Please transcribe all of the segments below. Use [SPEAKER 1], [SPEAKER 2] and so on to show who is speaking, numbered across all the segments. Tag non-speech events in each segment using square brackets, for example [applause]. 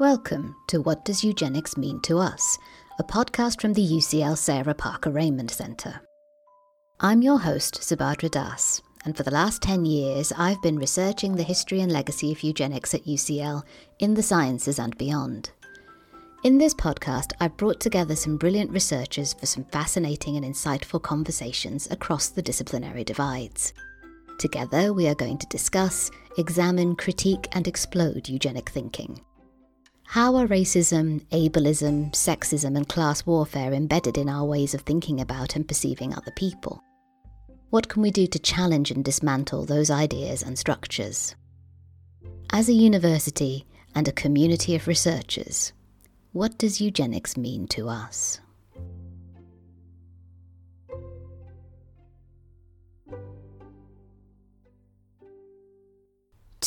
[SPEAKER 1] Welcome to What Does Eugenics Mean to Us, a podcast from the UCL Sarah Parker Remond Centre. I'm your host, Subhadra Das, and for the last 10 years I've been researching the history and legacy of eugenics at UCL in the sciences and beyond. In this podcast, I've brought together some brilliant researchers for some fascinating and insightful conversations across the disciplinary divides. Together, we are going to discuss, examine, critique, and explode eugenic thinking. How are racism, ableism, sexism, and class warfare embedded in our ways of thinking about and perceiving other people? What can we do to challenge and dismantle those ideas and structures? As a university and a community of researchers, what does eugenics mean to us?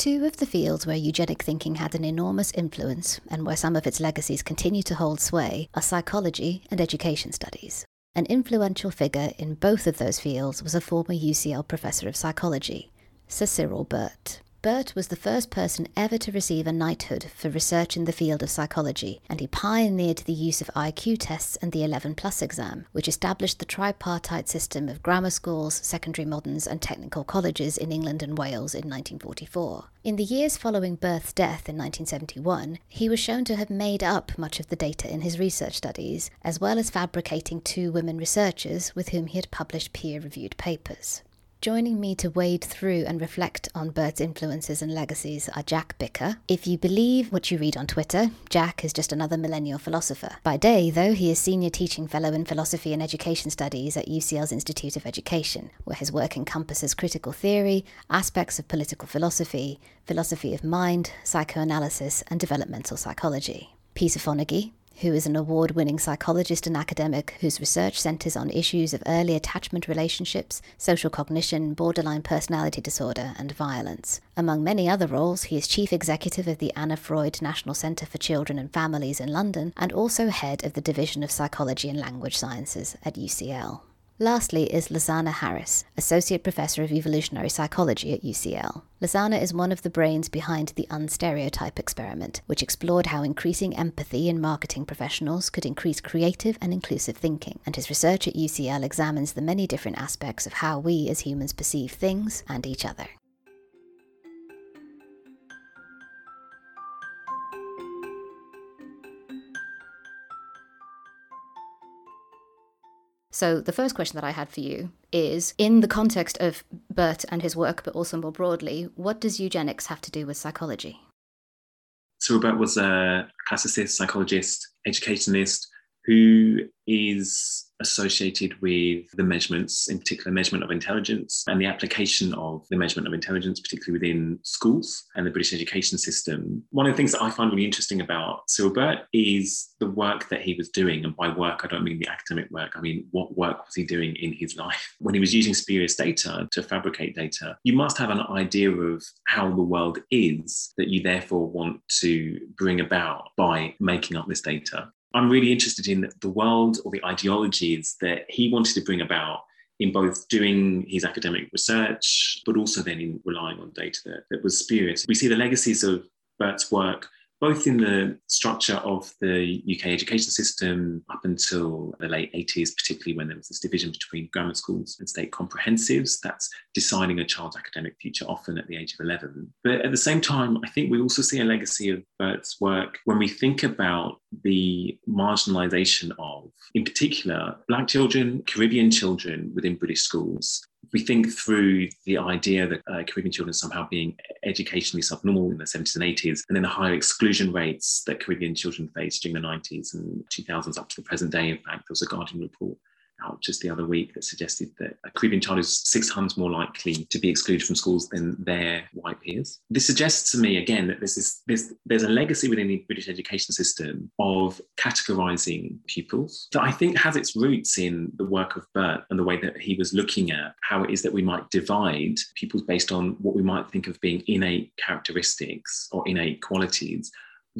[SPEAKER 1] Two of the fields where eugenic thinking had an enormous influence and where some of its legacies continue to hold sway are psychology and education studies. An influential figure in both of those fields was a former UCL professor of psychology, Sir Cyril Burt. Burt was the first person ever to receive a knighthood for research in the field of psychology, and he pioneered the use of IQ tests and the 11 plus exam, which established the tripartite system of grammar schools, secondary moderns, and technical colleges in England and Wales in 1944. In the years following Burt's death in 1971, he was shown to have made up much of the data in his research studies, as well as fabricating two women researchers with whom he had published peer reviewed papers. Joining me to wade through and reflect on Burt's influences and legacies are Jack Bicker. If you believe what you read on Twitter, Jack is just another millennial philosopher. By day, though, he is Senior Teaching Fellow in Philosophy and Education Studies at UCL's Institute of Education, where his work encompasses critical theory, aspects of political philosophy, philosophy of mind, psychoanalysis, and developmental psychology. Peter Fonagy, who is an award winning psychologist and academic whose research centers on issues of early attachment relationships, social cognition, borderline personality disorder, and violence. Among many other roles, he is chief executive of the Anna Freud National Centre for Children and Families in London and also head of the Division of Psychology and Language Sciences at UCL. Lastly is Lasana Harris, Associate Professor of Evolutionary Psychology at UCL. Lasana is one of the brains behind the Unstereotype experiment, which explored how increasing empathy in marketing professionals could increase creative and inclusive thinking, and his research at UCL examines the many different aspects of how we as humans perceive things and each other. So, the first question that I had for you is in the context of Burt and his work, but also more broadly, what does eugenics have to do with psychology?
[SPEAKER 2] So, Burt was a classicist, psychologist, educationalist who is associated with the measurements, in particular, measurement of intelligence and the application of the measurement of intelligence, particularly within schools and the British education system. One of the things that I find really interesting about Cyril Burt is the work that he was doing. And by work, I don't mean the academic work, I mean, what work was he doing in his life? [laughs] When he was using spurious data to fabricate data, you must have an idea of how the world is that you therefore want to bring about by making up this data. I'm really interested in the world or the ideologies that he wanted to bring about in both doing his academic research, but also then in relying on data that, that was spurious. We see the legacies of Burt's work both in the structure of the UK education system up until the late 80s, particularly when there was this division between grammar schools and state comprehensives. That's deciding a child's academic future often at the age of 11. But at the same time, I think we also see a legacy of Burt's work when we think about the marginalisation of, in particular, Black children, Caribbean children within British schools we think through the idea that uh, Caribbean children somehow being educationally subnormal in the 70s and 80s, and then the higher exclusion rates that Caribbean children faced during the 90s and 2000s up to the present day. In fact, there was a Guardian report out just the other week that suggested that a Caribbean child is six times more likely to be excluded from schools than their white peers. This suggests to me again that this is this, there's a legacy within the British education system of categorizing pupils that I think has its roots in the work of Burt and the way that he was looking at how it is that we might divide pupils based on what we might think of being innate characteristics or innate qualities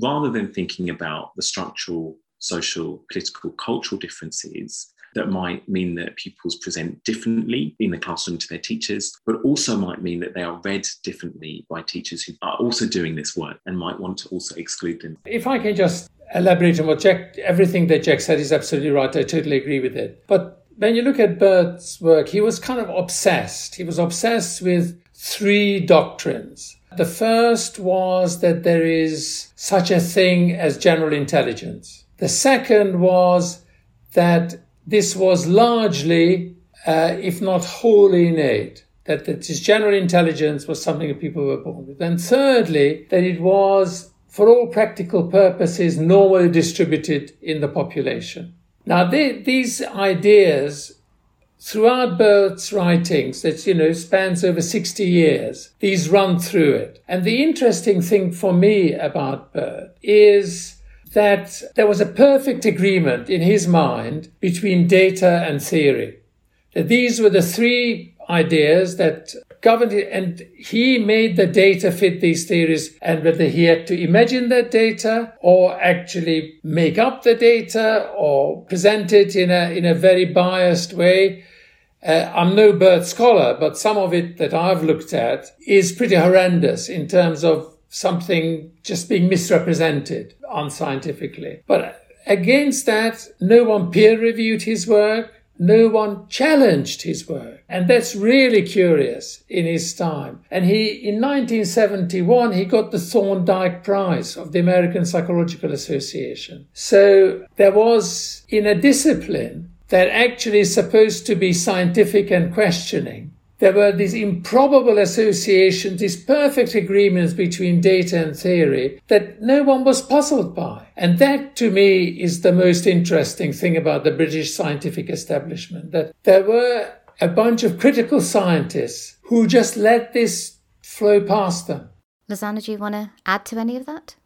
[SPEAKER 2] rather than thinking about the structural social, political, cultural differences that might mean that pupils present differently in the classroom to their teachers, but also might mean that they are read differently by teachers who are also doing this work and might want to also exclude them.
[SPEAKER 3] If I can just elaborate on what Jack, everything that Jack said is absolutely right. I totally agree with it. But when you look at Burt's work, he was kind of obsessed. He was obsessed with three doctrines. The first was that there is such a thing as general intelligence. The second was that this was largely, uh, if not wholly innate, that this general intelligence was something that people were born with. And thirdly, that it was, for all practical purposes, normally distributed in the population. Now, they, these ideas throughout Burt's writings that, you know, spans over 60 years, these run through it. And the interesting thing for me about Burt is that there was a perfect agreement in his mind between data and theory. That these were the three ideas that governed it, and he made the data fit these theories, and whether he had to imagine that data or actually make up the data or present it in a in a very biased way uh, I'm no Burt scholar, but some of it that I've looked at is pretty horrendous in terms of something just being misrepresented unscientifically. But against that, no one peer reviewed his work. No one challenged his work. And that's really curious in his time. And he, in 1971, he got the Thorndike Prize of the American Psychological Association. So there was, in a discipline, that actually is supposed to be scientific and questioning. There were these improbable associations, these perfect agreements between data and theory that no one was puzzled by. And that to me is the most interesting thing about the British scientific establishment, that there were a bunch of critical scientists who just let this flow past them.
[SPEAKER 1] Lasana, do you want to add to any of that?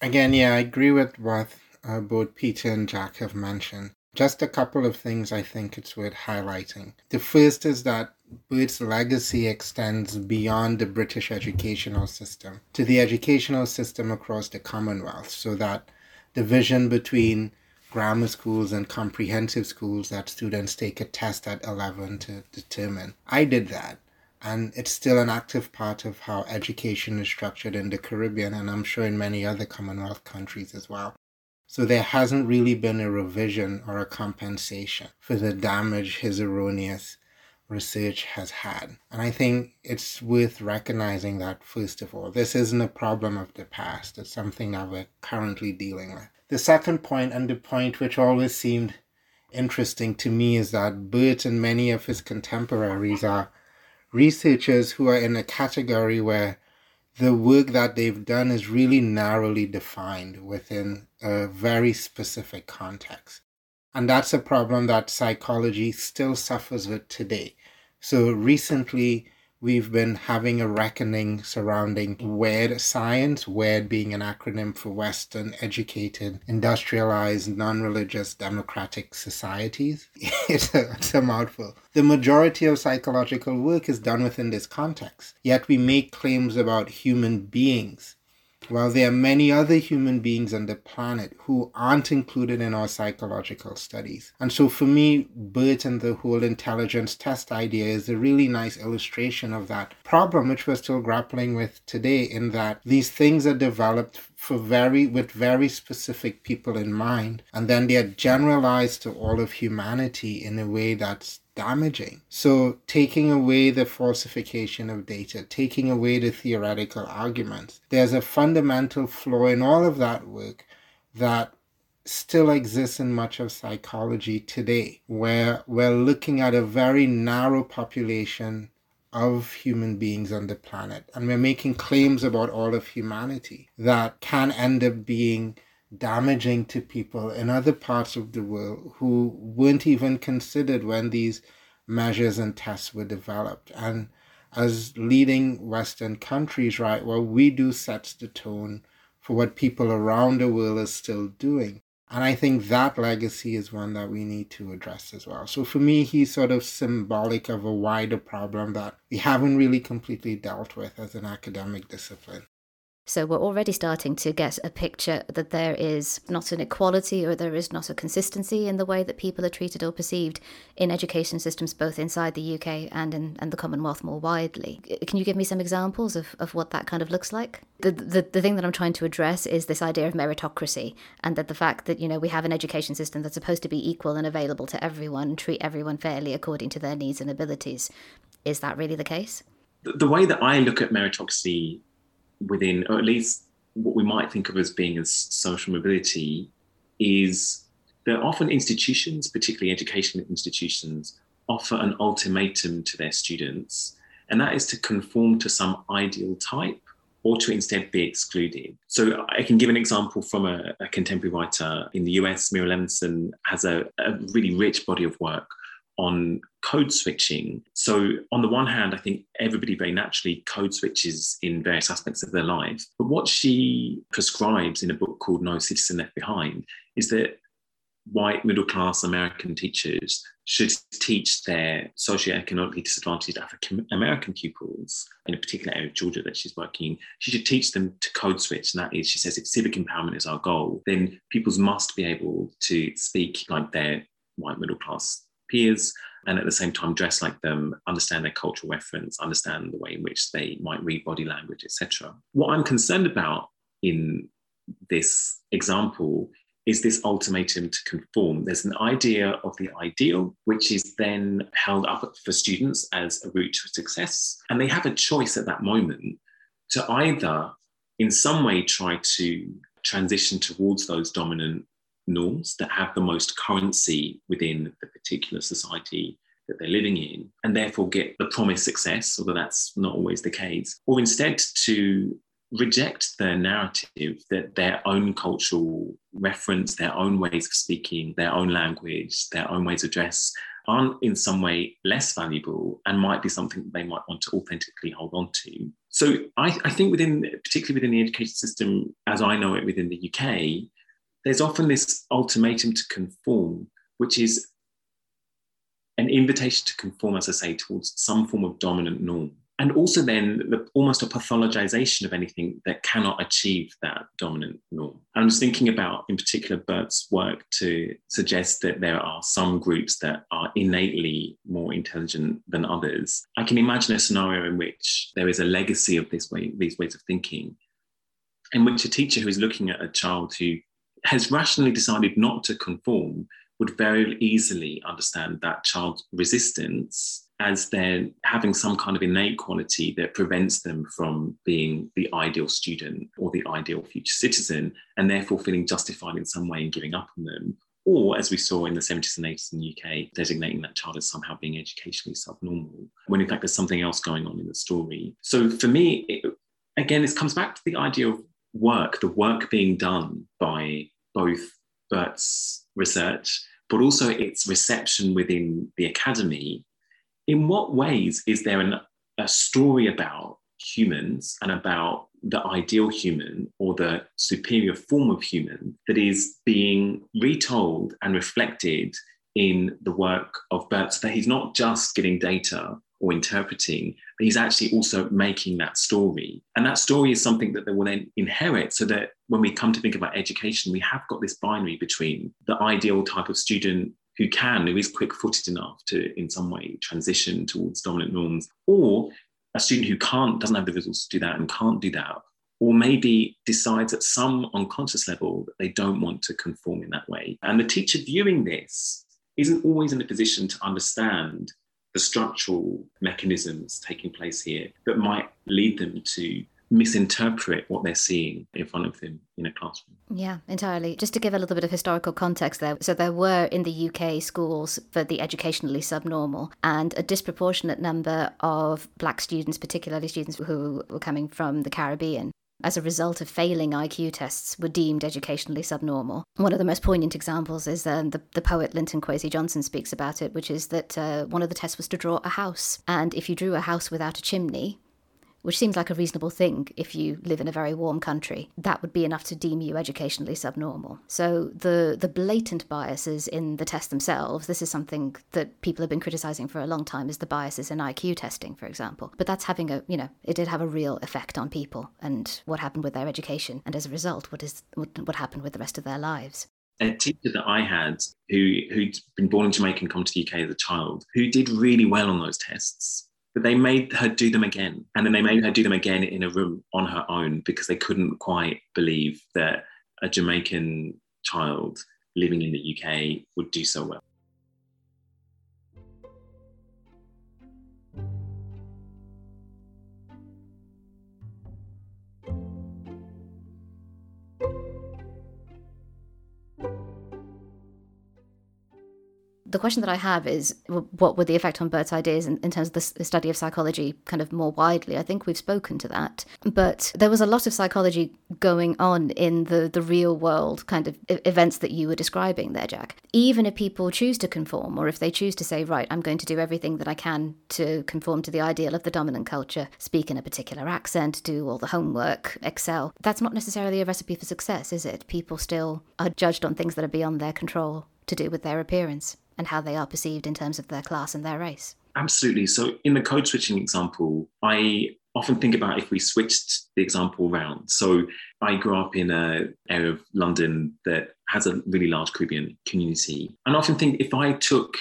[SPEAKER 4] Again, yeah, I agree with what uh, both Peter and Jack have mentioned. Just a couple of things I think it's worth highlighting. The first is that Burt's legacy extends beyond the British educational system to the educational system across the Commonwealth, so that the vision between grammar schools and comprehensive schools that students take a test at 11 to determine. I did that. And it's still an active part of how education is structured in the Caribbean, and I'm sure in many other Commonwealth countries as well. So there hasn't really been a revision or a compensation for the damage his erroneous research has had. And I think it's worth recognizing that, first of all, this isn't a problem of the past, it's something that we're currently dealing with. The second point, and the point which always seemed interesting to me, is that Burt and many of his contemporaries are researchers who are in a category where the work that they've done is really narrowly defined within a very specific context. And that's a problem that psychology still suffers with today. So recently, we've been having a reckoning surrounding WEIRD science, WEIRD being an acronym for Western Educated, Industrialized, Non Religious Democratic Societies. [laughs] it's, a, it's a mouthful. The majority of psychological work is done within this context, yet we make claims about human beings while there are many other human beings on the planet who aren't included in our psychological studies. And so for me, Burt and the whole intelligence test idea is a really nice illustration of that problem, which we're still grappling with today, in that these things are developed for very with very specific people in mind and then they are generalized to all of humanity in a way that's damaging. So, taking away the falsification of data, taking away the theoretical arguments, there's a fundamental flaw in all of that work that still exists in much of psychology today, where we're looking at a very narrow population of human beings on the planet, and we're making claims about all of humanity that can end up being damaging to people in other parts of the world who weren't even considered when these measures and tests were developed. And as leading Western countries, right, well, we do set the tone for what people around the world are still doing. And I think that legacy is one that we need to address as well. So for me, he's sort of symbolic of a wider problem that we haven't really completely dealt with as an academic discipline.
[SPEAKER 1] So we're already starting to get a picture that there is not an equality or there is not a consistency in the way that people are treated or perceived in education systems both inside the UK and in and the Commonwealth more widely. Can you give me some examples of, of what that kind of looks like? The, the the thing that I'm trying to address is this idea of meritocracy and that the fact that, you know, we have an education system that's supposed to be equal and available to everyone treat everyone fairly according to their needs and abilities. Is that really the case?
[SPEAKER 2] The way that I look at meritocracy within, or at least what we might think of as being as social mobility, is that often institutions, particularly educational institutions, offer an ultimatum to their students, and that is to conform to some ideal type or to instead be excluded. So I can give an example from a, a contemporary writer in the US, Meira Levinson has a, a really rich body of work on code switching. So, on the one hand, I think everybody very naturally code switches in various aspects of their life. But what she prescribes in a book called No Citizen Left Behind is that white middle class American teachers should teach their socioeconomically disadvantaged African American pupils, in a particular area of Georgia that she's working in, she should teach them to code switch. And that is, she says, if civic empowerment is our goal, then pupils must be able to speak like their white middle class peers and at the same time dress like them understand their cultural reference understand the way in which they might read body language etc what i'm concerned about in this example is this ultimatum to conform. There's an idea of the ideal which is then held up for students as a route to success. And they have a choice at that moment to either in some way try to transition towards those dominant norms that have the most currency within the particular society that they're living in, and therefore get the promised success, although that's not always the case, or instead to reject the narrative that their own cultural reference, their own ways of speaking, their own language, their own ways of dress aren't in some way less valuable and might be something they might want to authentically hold on to. So I, I think within, particularly within the education system, as I know it within the UK, there's often this ultimatum to conform, which is an invitation to conform, as I say, towards some form of dominant norm. And also, then, the, almost a pathologization of anything that cannot achieve that dominant norm. I'm just thinking about, in particular, Burt's work to suggest that there are some groups that are innately more intelligent than others. I can imagine a scenario in which there is a legacy of this way, these ways of thinking, in which a teacher who is looking at a child who has rationally decided not to conform would very easily understand that child's resistance as they're having some kind of innate quality that prevents them from being the ideal student or the ideal future citizen, and therefore feeling justified in some way in giving up on them. Or, as we saw in the 70s and 80s in the UK, designating that child as somehow being educationally subnormal, when in fact there's something else going on in the story. So, for me, it, again, this comes back to the idea of work, the work being done by both Burt's research, but also its reception within the academy. In what ways is there an, a story about humans and about the ideal human or the superior form of human that is being retold and reflected in the work of Burt so that he's not just getting data or interpreting, but he's actually also making that story. And that story is something that they will then inherit so that when we come to think about education, we have got this binary between the ideal type of student who can, who is quick footed enough to, in some way, transition towards dominant norms, or a student who can't, doesn't have the resources to do that and can't do that, or maybe decides at some unconscious level that they don't want to conform in that way. And the teacher viewing this isn't always in a position to understand the structural mechanisms taking place here that might lead them to misinterpret what they're seeing in front of them in a classroom.
[SPEAKER 1] Yeah, entirely. Just to give a little bit of historical context there. So, there were in the UK schools for the educationally subnormal, and a disproportionate number of black students, particularly students who were coming from the Caribbean, as a result of failing IQ tests, were deemed educationally subnormal. One of the most poignant examples is um, the, the poet Linton Kwesi Johnson speaks about it, which is that uh, one of the tests was to draw a house. And if you drew a house without a chimney, which seems like a reasonable thing if you live in a very warm country. That would be enough to deem you educationally subnormal. So the the blatant biases in the test themselves, this is something that people have been criticizing for a long time is the biases in IQ testing, for example. But that's having a, you know, it did have a real effect on people and what happened with their education and as a result what is what, what happened with the rest of their lives
[SPEAKER 2] a teacher that I had who who'd been born in Jamaica and come to the UK as a child, who did really well on those tests. But they made her do them again. And then they made her do them again in a room on her own because they couldn't quite believe that a Jamaican child living in the UK would do so well.
[SPEAKER 1] The question that I have is what would the effect on Burt's ideas in, in terms of the, the, study of psychology kind of more widely? I think we've spoken to that. But there was a lot of psychology going on in the, the real world kind of events that you were describing there, Jack. Even if people choose to conform, or if they choose to say, right, I'm going to do everything that I can to conform to the ideal of the dominant culture, speak in a particular accent, do all the homework, excel, that's not necessarily a recipe for success, is it? People still are judged on things that are beyond their control to do with their appearance and how they are perceived in terms of their class and their race.
[SPEAKER 2] Absolutely. So, in the code switching example, I often think about if we switched the example around. So, I grew up in an area of London that has a really large Caribbean community. And I often think if I took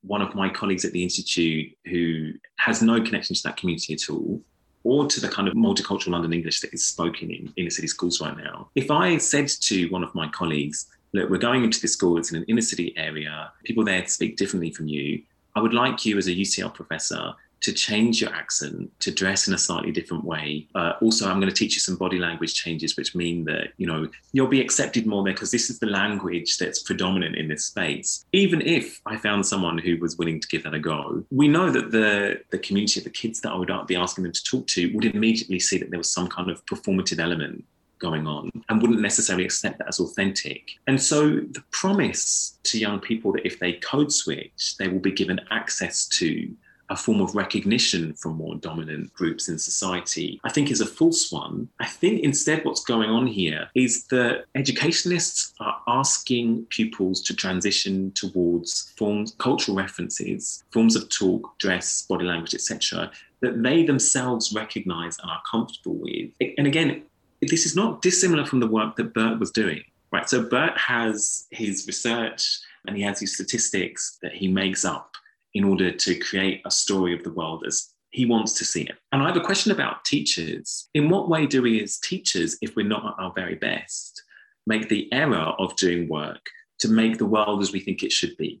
[SPEAKER 2] one of my colleagues at the Institute who has no connection to that community at all, or to the kind of multicultural London English that is spoken in inner city schools right now, if I said to one of my colleagues, look, we're going into this school, it's in an inner city area, people there speak differently from you. I would like you as a UCL professor to change your accent, to dress in a slightly different way. Uh, also, I'm going to teach you some body language changes, which mean that you know you'll be accepted more there because this is the language that's predominant in this space. Even if I found someone who was willing to give that a go, we know that the the community, of the kids that I would be asking them to talk to, would immediately see that there was some kind of performative element going on and wouldn't necessarily accept that as authentic. And so the promise to young people that if they code switch, they will be given access to a form of recognition from more dominant groups in society, I think is a false one. I think instead what's going on here is that educationalists are asking pupils to transition towards forms, cultural references, forms of talk, dress, body language, etc., that they themselves recognize and are comfortable with. And again, this is not dissimilar from the work that Burt was doing, right? So Burt has his research and he has his statistics that he makes up in order to create a story of the world as he wants to see it. And I have a question about teachers. In what way do we, as teachers, if we're not at our very best, make the error of doing work to make the world as we think it should be?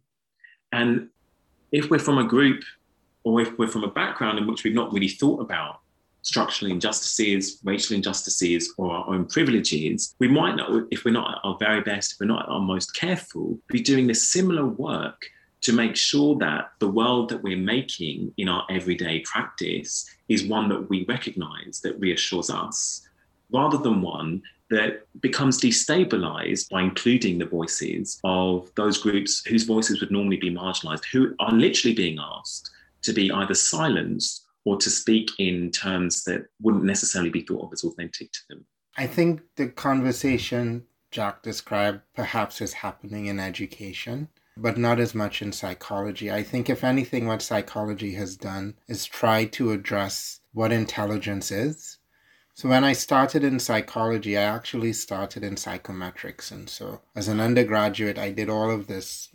[SPEAKER 2] And if we're from a group or if we're from a background in which we've not really thought about structural injustices, racial injustices, or our own privileges, we might not, if we're not at our very best, if we're not at our most careful, be doing this similar work to make sure that the world that we're making in our everyday practice is one that we recognize, that reassures us, rather than one that becomes destabilized by including the voices of those groups whose voices would normally be marginalized, who are literally being asked to be either silenced or to speak in terms that wouldn't necessarily be thought of as authentic to them.
[SPEAKER 4] I think the conversation Jack described perhaps is happening in education, but not as much in psychology. I think, if anything, what psychology has done is try to address what intelligence is. So, when I started in psychology, I actually started in psychometrics. And so, as an undergraduate, I did all of this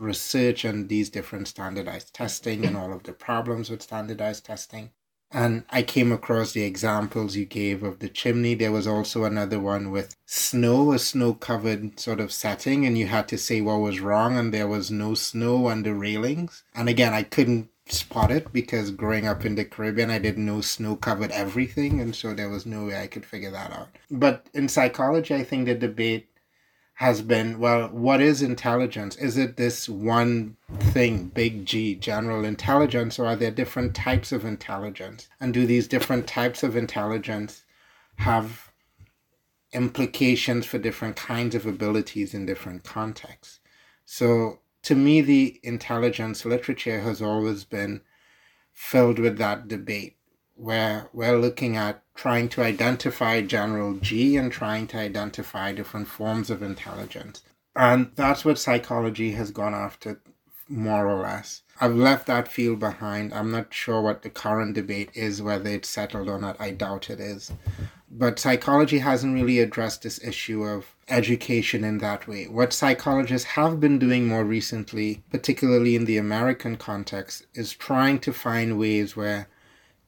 [SPEAKER 4] research on these different standardized testing and all of the problems with standardized testing. And I came across the examples you gave of the chimney. There was also another one with snow, a snow covered sort of setting, and you had to say what was wrong, and there was no snow on the railings. And again, I couldn't spot it because growing up in the Caribbean, I didn't know snow covered everything, and so there was no way I could figure that out. But in psychology, I think the debate has been well, what is intelligence? Is it this one thing, big G, general intelligence, or are there different types of intelligence? And do these different types of intelligence have implications for different kinds of abilities in different contexts? So, to me, the intelligence literature has always been filled with that debate where we're looking at trying to identify general G and trying to identify different forms of intelligence. And that's what psychology has gone after, more or less. I've left that field behind. I'm not sure what the current debate is, whether it's settled or not. I doubt it is. But psychology hasn't really addressed this issue of education in that way. What psychologists have been doing more recently, particularly in the American context, is trying to find ways where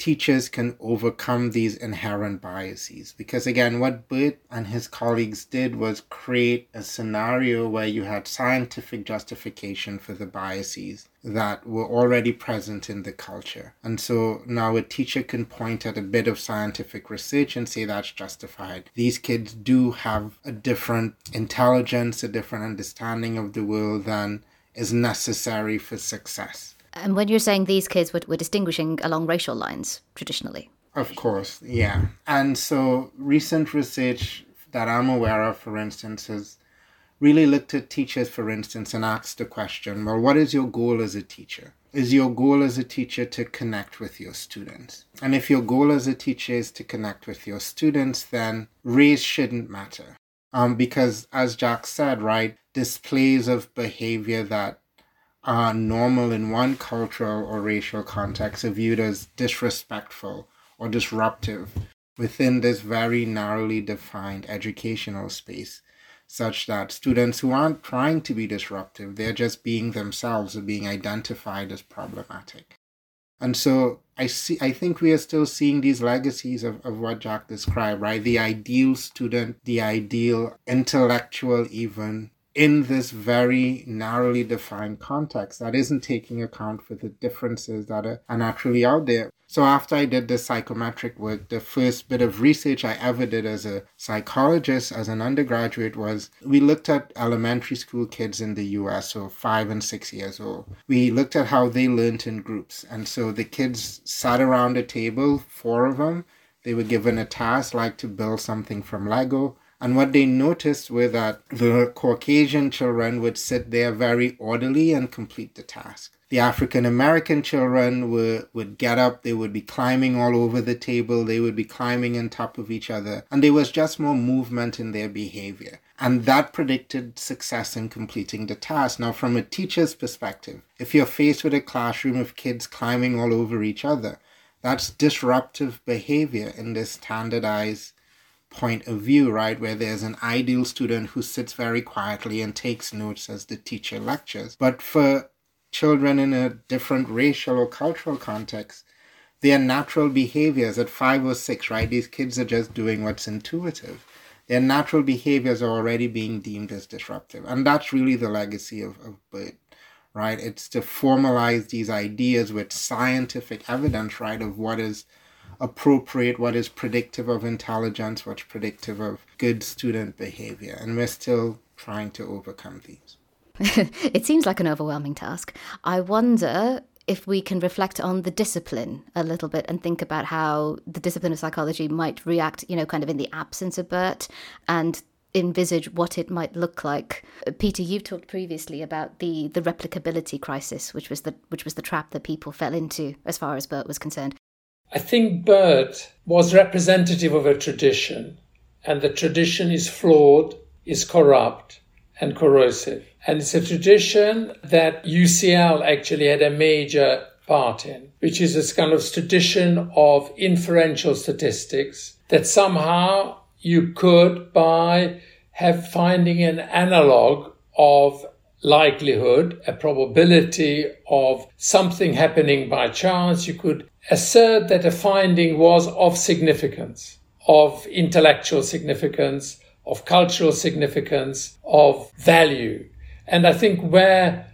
[SPEAKER 4] teachers can overcome these inherent biases. Because again, what Burt and his colleagues did was create a scenario where you had scientific justification for the biases that were already present in the culture. And so now a teacher can point at a bit of scientific research and say that's justified. These kids do have a different intelligence, a different understanding of the world than is necessary for success.
[SPEAKER 1] And when you're saying these kids were, were distinguishing along racial lines traditionally?
[SPEAKER 4] Of course, yeah. And so recent research that I'm aware of, for instance, has really looked at teachers, for instance, and asked the question well, what is your goal as a teacher? Is your goal as a teacher to connect with your students? And if your goal as a teacher is to connect with your students, then race shouldn't matter. Um, because as Jack said, right, displays of behavior that are normal in one cultural or racial context are viewed as disrespectful or disruptive within this very narrowly defined educational space, such that students who aren't trying to be disruptive, they're just being themselves or being identified as problematic. And so I see I think we are still seeing these legacies of, of what Jack described, right? The ideal student, the ideal intellectual even in this very narrowly defined context that isn't taking account for the differences that are, are naturally out there. So after I did this psychometric work, the first bit of research I ever did as a psychologist, as an undergraduate, was we looked at elementary school kids in the US, so five and six years old. We looked at how they learned in groups. And so the kids sat around a table, four of them. They were given a task like to build something from Lego and what they noticed were that the Caucasian children would sit there very orderly and complete the task. The African American children were, would get up, they would be climbing all over the table, they would be climbing on top of each other, and there was just more movement in their behavior. And that predicted success in completing the task. Now, from a teacher's perspective, if you're faced with a classroom of kids climbing all over each other, that's disruptive behavior in this standardized point of view, right? Where there's an ideal student who sits very quietly and takes notes as the teacher lectures. But for children in a different racial or cultural context, their natural behaviors at five or six, right? These kids are just doing what's intuitive. Their natural behaviors are already being deemed as disruptive. And that's really the legacy of, of Burt, right? It's to formalize these ideas with scientific evidence, right, of what is appropriate, what is predictive of intelligence, what's predictive of good student behavior. And we're still trying to overcome these. [laughs]
[SPEAKER 1] it seems like an overwhelming task. I wonder if we can reflect on the discipline a little bit and think about how the discipline of psychology might react, you know, kind of in the absence of Burt and envisage what it might look like. Peter, you've talked previously about the the replicability crisis, which was the which was the trap that people fell into as far as Burt was concerned.
[SPEAKER 3] I think Burt was representative of a tradition, and the tradition is flawed, is corrupt, and corrosive. And it's a tradition that UCL actually had a major part in, which is this kind of tradition of inferential statistics that somehow you could, by have finding an analog of likelihood, a probability of something happening by chance, you could assert that a finding was of significance, of intellectual significance, of cultural significance, of value. And I think where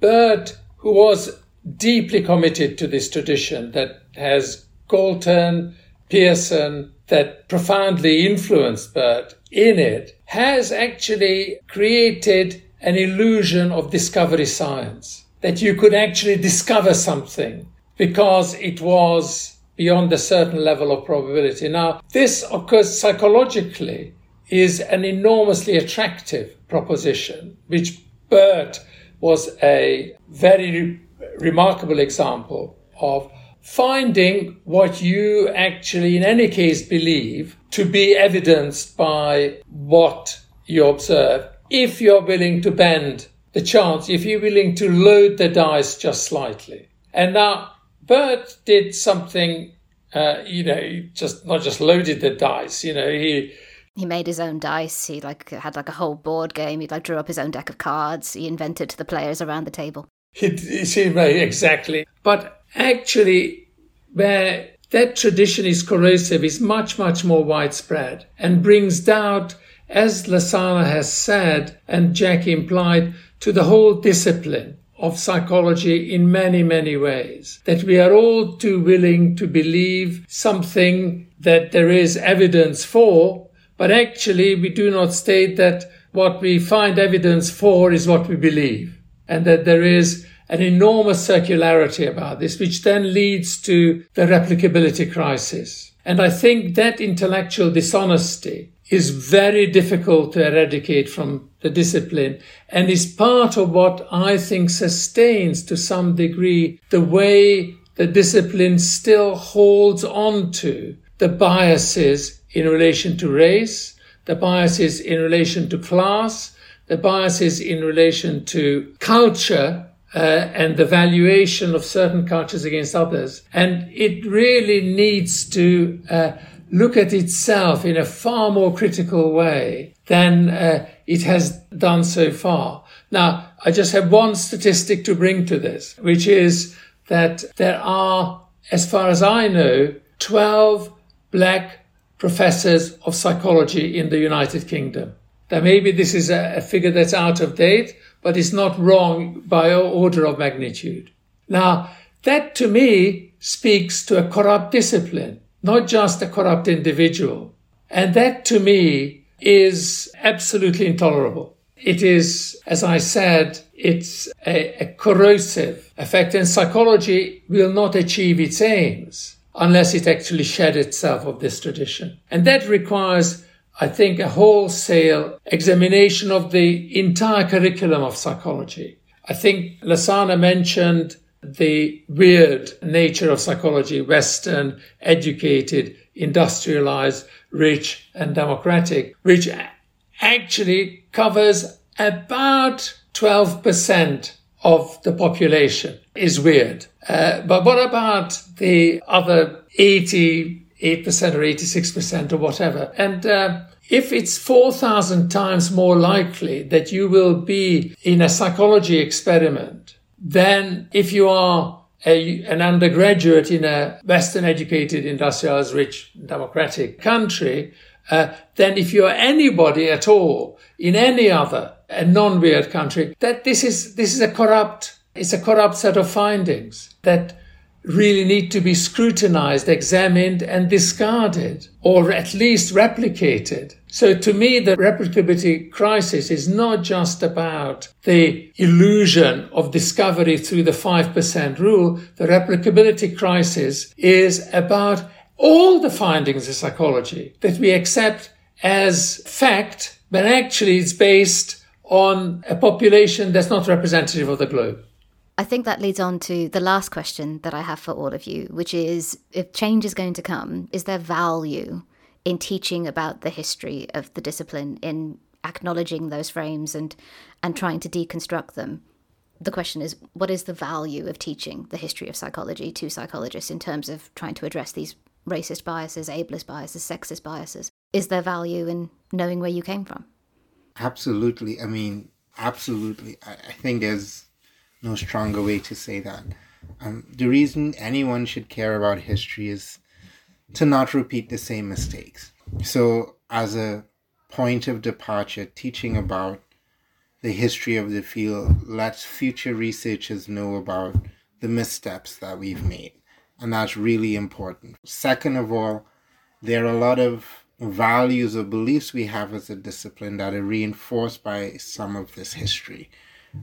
[SPEAKER 3] Burt, who was deeply committed to this tradition that has Galton, Pearson, that profoundly influenced Burt in it, has actually created an illusion of discovery science. That you could actually discover something because it was beyond a certain level of probability. Now, this occurs psychologically is an enormously attractive proposition, which Burt was a very re- remarkable example of finding what you actually, in any case, believe to be evidenced by what you observe. If you're willing to bend the chance, if you're willing to load the dice just slightly. And now, Burt did something, uh, you know, just not just loaded the dice, you know, he
[SPEAKER 1] he made his own dice. He like had like a whole board game. He like drew up his own deck of cards. He invented the players around the table.
[SPEAKER 3] He, he exactly. But actually, where that tradition is corrosive is much much more widespread and brings doubt, as Lasana has said and Jack implied, to the whole discipline of psychology in many, many ways. That we are all too willing to believe something that there is evidence for but actually, we do not state that what we find evidence for is what we believe, and that there is an enormous circularity about this, which then leads to the replicability crisis. And I think that intellectual dishonesty is very difficult to eradicate from the discipline and is part of what I think sustains to some degree the way the discipline still holds on to the biases in relation to race, the biases in relation to class, the biases in relation to culture uh, and the valuation of certain cultures against others. And it really needs to uh, look at itself in a far more critical way than uh, it has done so far. Now, I just have one statistic to bring to this, which is that there are, as far as I know, 12 black professors of psychology in the United Kingdom. Now, maybe this is a, a figure that's out of date, but it's not wrong by order of magnitude. Now, that to me speaks to a corrupt discipline, not just a corrupt individual. And that to me is absolutely intolerable. It is, as I said, it's a, a corrosive effect and psychology will not achieve its aims unless it actually shed itself of this tradition. And that requires, I think, a wholesale examination of the entire curriculum of psychology. I think Lasana mentioned the weird nature of psychology, Western, educated, industrialized, rich, and democratic, which actually covers about 12% of the population is weird. Uh, but what about the other 88% or 86% or whatever? And uh, if it's 4,000 times more likely that you will be in a psychology experiment than if you are a, an undergraduate in a Western educated, industrialized, rich, democratic country, uh, then if you're anybody at all in any other a non-weird country, that this is this is a corrupt it's a corrupt set of findings that really need to be scrutinized, examined, and discarded, or at least replicated. So to me, the replicability crisis is not just about the illusion of discovery through the 5% rule. The replicability crisis is about all the findings of psychology that we accept as fact, but actually it's based on a population that's not representative of the globe.
[SPEAKER 1] I think that leads on to the last question that I have for all of you, which is if change is going to come, is there value in teaching about the history of the discipline, in acknowledging those frames and, and trying to deconstruct them? The question is, what is the value of teaching the history of psychology to psychologists in terms of trying to address these racist biases, ableist biases, sexist biases? Is there value in knowing where you came from?
[SPEAKER 4] Absolutely. I mean, absolutely. I, I think there's no stronger way to say that. Um, the reason anyone should care about history is to not repeat the same mistakes. So, as a point of departure, teaching about the history of the field lets future researchers know about the missteps that we've made. And that's really important. Second of all, there are a lot of values or beliefs we have as a discipline that are reinforced by some of this history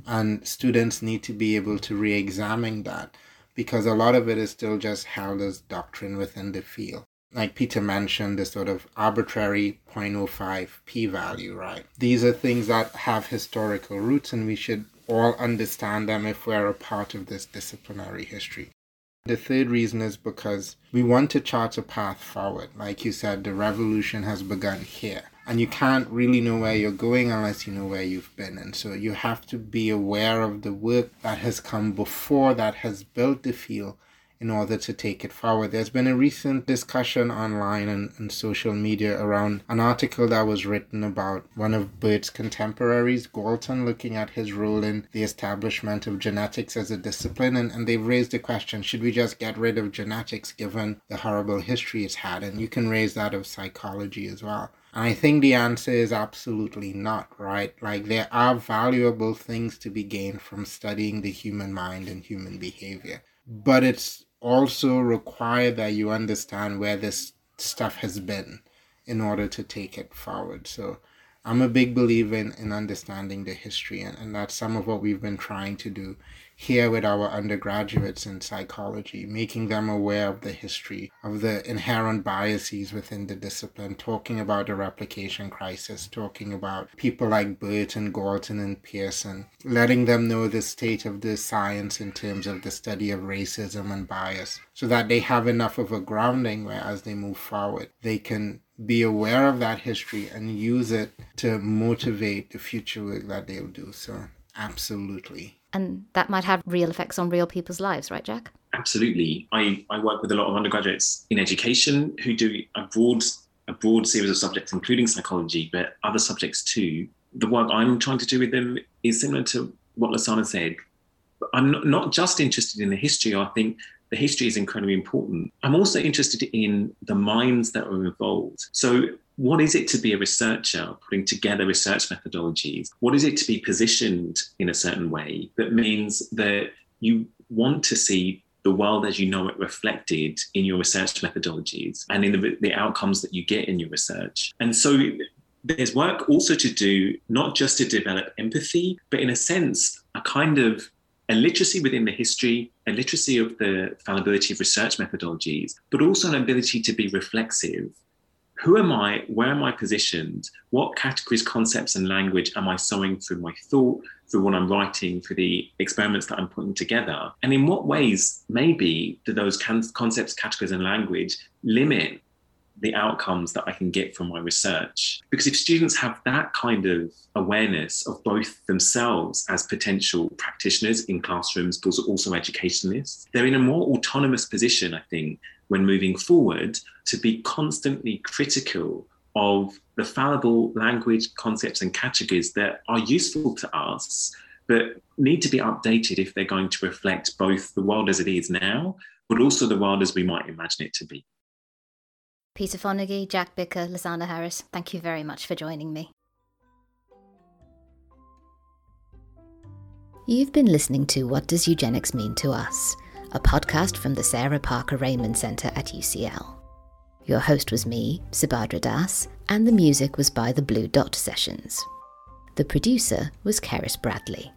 [SPEAKER 4] and students need to be able to re-examine that because a lot of it is still just held as doctrine within the field like Peter mentioned, the sort of arbitrary 0.05 p value, right? These are things that have historical roots, and we should all understand them if we're a part of this disciplinary history. The third reason is because we want to chart a path forward. Like you said, the revolution has begun here. And you can't really know where you're going unless you know where you've been. And so you have to be aware of the work that has come before that has built the field in order to take it forward. There's been a recent discussion online and, and social media around an article that was written about one of Burt's contemporaries, Galton, looking at his role in the establishment of genetics as a discipline. And, and they've raised the question should we just get rid of genetics given the horrible history it's had? And you can raise that of psychology as well. I think the answer is absolutely not, right? Like, there are valuable things to be gained from studying the human mind and human behavior. But it's also required that you understand where this stuff has been in order to take it forward. So I'm a big believer in, in understanding the history, and, and that's some of what we've been trying to do here with our undergraduates in psychology, making them aware of the history, of the inherent biases within the discipline, talking about the replication crisis, talking about people like Burton, Galton and Pearson, letting them know the state of the science in terms of the study of racism and bias, so that they have enough of a grounding where as they move forward, they can be aware of that history and use it to motivate the future work that they'll do. So, absolutely.
[SPEAKER 1] And that might have real effects on real people's lives, right, Jack?
[SPEAKER 2] Absolutely. I, I work with a lot of undergraduates in education who do a broad a broad series of subjects, including psychology, but other subjects too. The work I'm trying to do with them is similar to what Lasana said. I'm not, not just interested in the history. I think the history is incredibly important. I'm also interested in the minds that are involved. So what is it to be a researcher putting together research methodologies? What is it to be positioned in a certain way that means that you want to see the world as you know it reflected in your research methodologies and in the, the outcomes that you get in your research? And so there's work also to do, not just to develop empathy, but in a sense, a kind of a literacy within the history, a literacy of the fallibility of research methodologies, but also an ability to be reflexive who am I? Where am I positioned? What categories, concepts, and language am I sowing through my thought, through what I'm writing, through the experiments that I'm putting together? And in what ways, maybe, do those can- concepts, categories, and language limit the outcomes that I can get from my research. Because if students have that kind of awareness of both themselves as potential practitioners in classrooms, but also educationalists, they're in a more autonomous position, I think, when moving forward to be constantly critical of the fallible language, concepts, and categories that are useful to us, but need to be updated if they're going to reflect both the world as it is now, but also the world as we might imagine it to be.
[SPEAKER 1] Peter Fonagy, Jack Bicker, Lasana Harris, thank you very much for joining me. You've been listening to What Does Eugenics Mean to Us? A podcast from the Sarah Parker Remond Centre at UCL. Your host was me, Subhadra Das, and the music was by the Blue Dot Sessions. The producer was Keris Bradley.